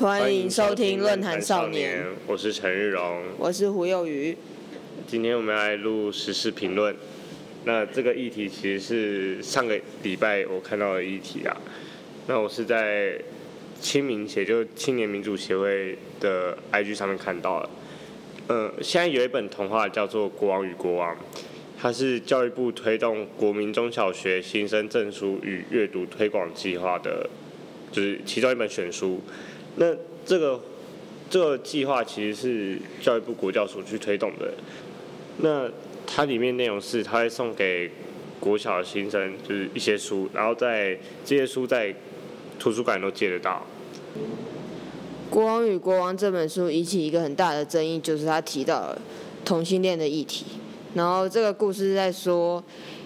欢迎收听《论坛少年》，我是陈日荣，我是胡幼瑜。今天我们来录时事评论。那这个议题其实是上个礼拜我看到的议题啊。那我是在青民协，就青年民主协会的 IG 上面看到了。呃，现在有一本童话叫做《国王与国王》，它是教育部推动国民中小学新生证书与阅读推广计划的，就是其中一本选书。那这个这个计划其实是教育部国教署去推动的。那它里面内容是，它会送给国小新生就是一些书，然后在这些书在图书馆都借得到。《国王与国王》这本书引起一个很大的争议，就是他提到同性恋的议题。然后这个故事在说，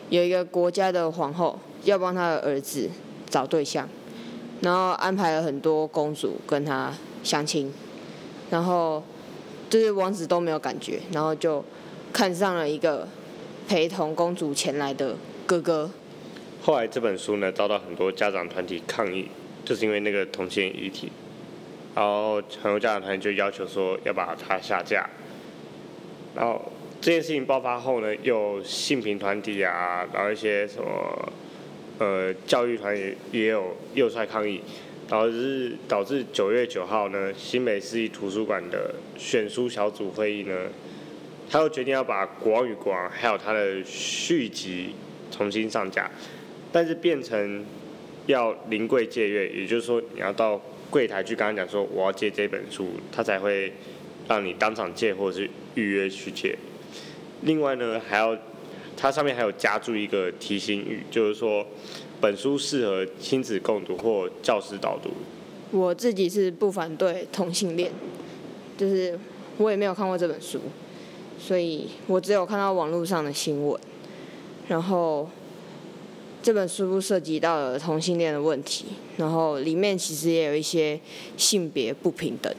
有一个国家的皇后要帮他的儿子找对象。然后安排了很多公主跟他相亲，然后就是王子都没有感觉，然后就看上了一个陪同公主前来的哥哥。后来这本书呢遭到很多家长团体抗议，就是因为那个同性议题，然后很多家长团体就要求说要把它下架。然后这件事情爆发后呢，有性平团体啊，然后一些什么。呃，教育团也也有又出来抗议，导致导致九月九号呢，新北市立图书馆的选书小组会议呢，他又决定要把《国王与国王》还有它的续集重新上架，但是变成要临柜借阅，也就是说你要到柜台去跟他讲说我要借这本书，他才会让你当场借或者是预约去借。另外呢，还要。它上面还有加注一个提醒语，就是说，本书适合亲子共读或教师导读。我自己是不反对同性恋，就是我也没有看过这本书，所以我只有看到网络上的新闻。然后这本书涉及到了同性恋的问题，然后里面其实也有一些性别不平等。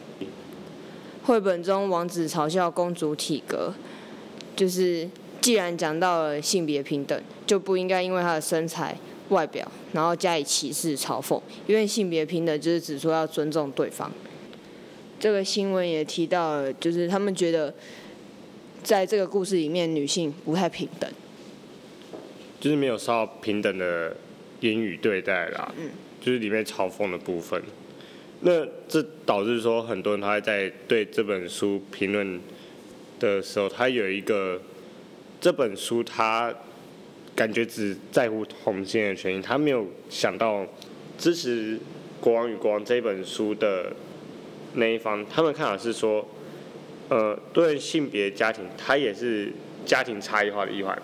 绘本中王子嘲笑公主体格，就是。既然讲到了性别平等，就不应该因为他的身材、外表，然后加以歧视、嘲讽。因为性别平等就是指说要尊重对方。这个新闻也提到，就是他们觉得，在这个故事里面，女性不太平等，就是没有受到平等的言语对待啦。嗯。就是里面嘲讽的部分，那这导致说很多人他在对这本书评论的时候，他有一个。这本书他感觉只在乎同性的权益，他没有想到支持《国王与国王》这本书的那一方，他们看法是说，呃，多元性别家庭它也是家庭差异化的一环，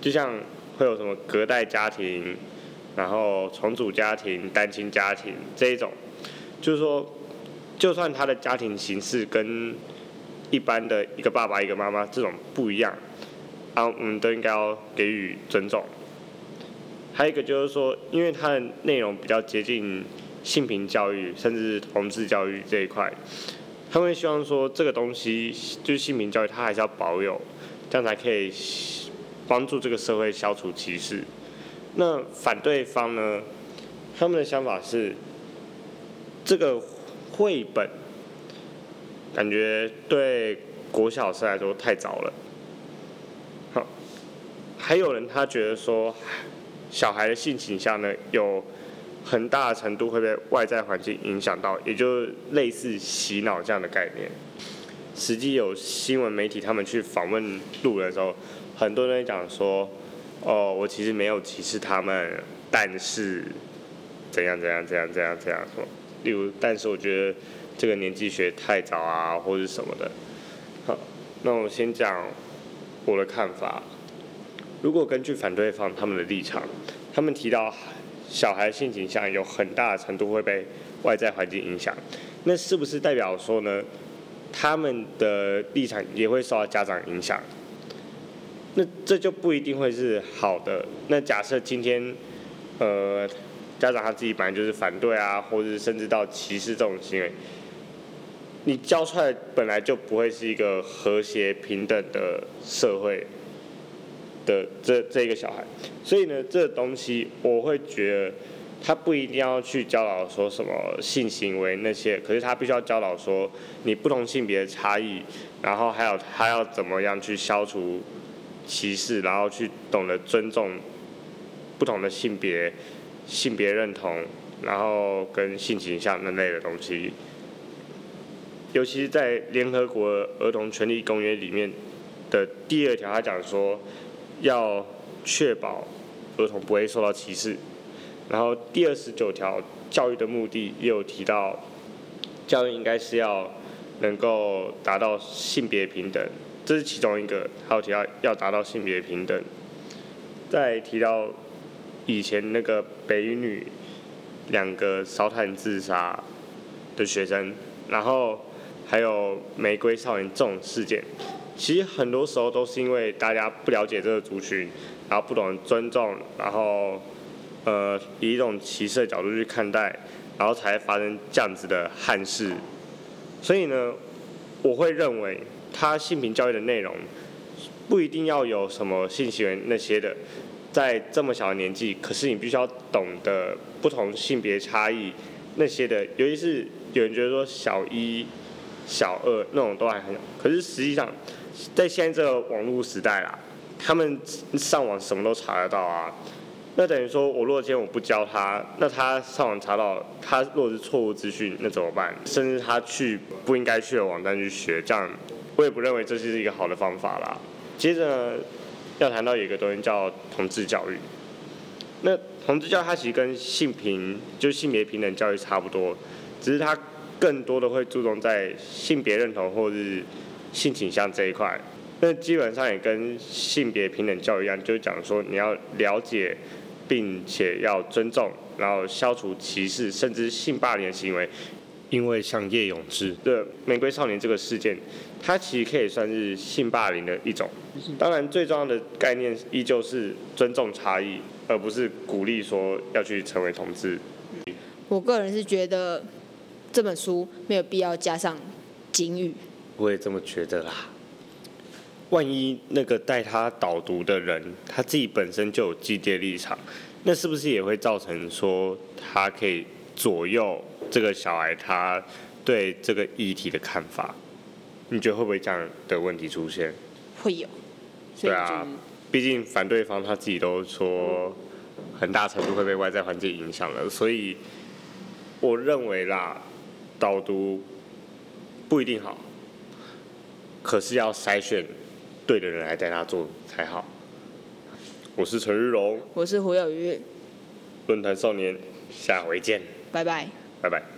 就像会有什么隔代家庭，然后重组家庭、单亲家庭这一种，就是说，就算他的家庭形式跟一般的一个爸爸一个妈妈这种不一样。啊，我们都应该要给予尊重。还有一个就是说，因为它的内容比较接近性平教育，甚至同志教育这一块，他们希望说这个东西就是性平教育，它还是要保有，这样才可以帮助这个社会消除歧视。那反对方呢，他们的想法是，这个绘本感觉对国小生来说太早了。还有人他觉得说，小孩的性倾向呢，有很大的程度会被外在环境影响到，也就是类似洗脑这样的概念。实际有新闻媒体他们去访问路人的时候，很多人讲说，哦，我其实没有歧视他们，但是怎样怎样怎样怎样怎样说。例如，但是我觉得这个年纪学太早啊，或者什么的。好，那我先讲我的看法。如果根据反对方他们的立场，他们提到小孩性倾向有很大的程度会被外在环境影响，那是不是代表说呢，他们的立场也会受到家长影响？那这就不一定会是好的。那假设今天，呃，家长他自己本来就是反对啊，或者甚至到歧视这种行为，你教出来本来就不会是一个和谐平等的社会。的这这一个小孩，所以呢，这东西我会觉得他不一定要去教导说什么性行为那些，可是他必须要教导说你不同性别的差异，然后还有他要怎么样去消除歧视，然后去懂得尊重不同的性别、性别认同，然后跟性倾向那类的东西。尤其是在联合国儿童权利公约里面的第二条，他讲说要确保儿童不会受到歧视。然后第二十九条教育的目的也有提到，教育应该是要能够达到性别平等，这是其中一个。还有提到要达到性别平等，再提到以前那个北女两个烧炭自杀的学生，然后还有玫瑰少年这种事件，其实很多时候都是因为大家不了解这个族群，然后不懂尊重，然后。呃，以一种歧视的角度去看待，然后才发生这样子的憾事。所以呢，我会认为他性平教育的内容不一定要有什么性行为那些的，在这么小的年纪，可是你必须要懂得不同性别差异那些的，尤其是有人觉得说小一、小二那种都还很，可是实际上在现在这个网络时代啦，他们上网什么都查得到啊。那等于说，我如果今天我不教他，那他上网查到，他如果是错误资讯，那怎么办？甚至他去不应该去的网站去学，这样我也不认为这是一个好的方法啦。接着呢要谈到有一个东西叫同志教育，那同志教育它其实跟性平就性别平等教育差不多，只是它更多的会注重在性别认同或是性倾向这一块。那基本上也跟性别平等教育一样，就是讲说你要了解。并且要尊重，然后消除歧视，甚至性霸凌的行为。因为像叶永志的玫瑰少年这个事件，它其实可以算是性霸凌的一种。当然，最重要的概念依旧是尊重差异，而不是鼓励说要去成为同志。我个人是觉得这本书没有必要加上警语。我也这么觉得啦。万一那个带他导读的人，他自己本身就有既定立场，那是不是也会造成说他可以左右这个小孩他对这个议题的看法？你觉得会不会这样的问题出现？会有。对啊，毕竟反对方他自己都说很大程度会被外在环境影响了，所以我认为啦，导读不一定好，可是要筛选。对的人来带他做才好。我是陈日荣，我是胡有余，论坛少年，下回见，拜拜，拜拜。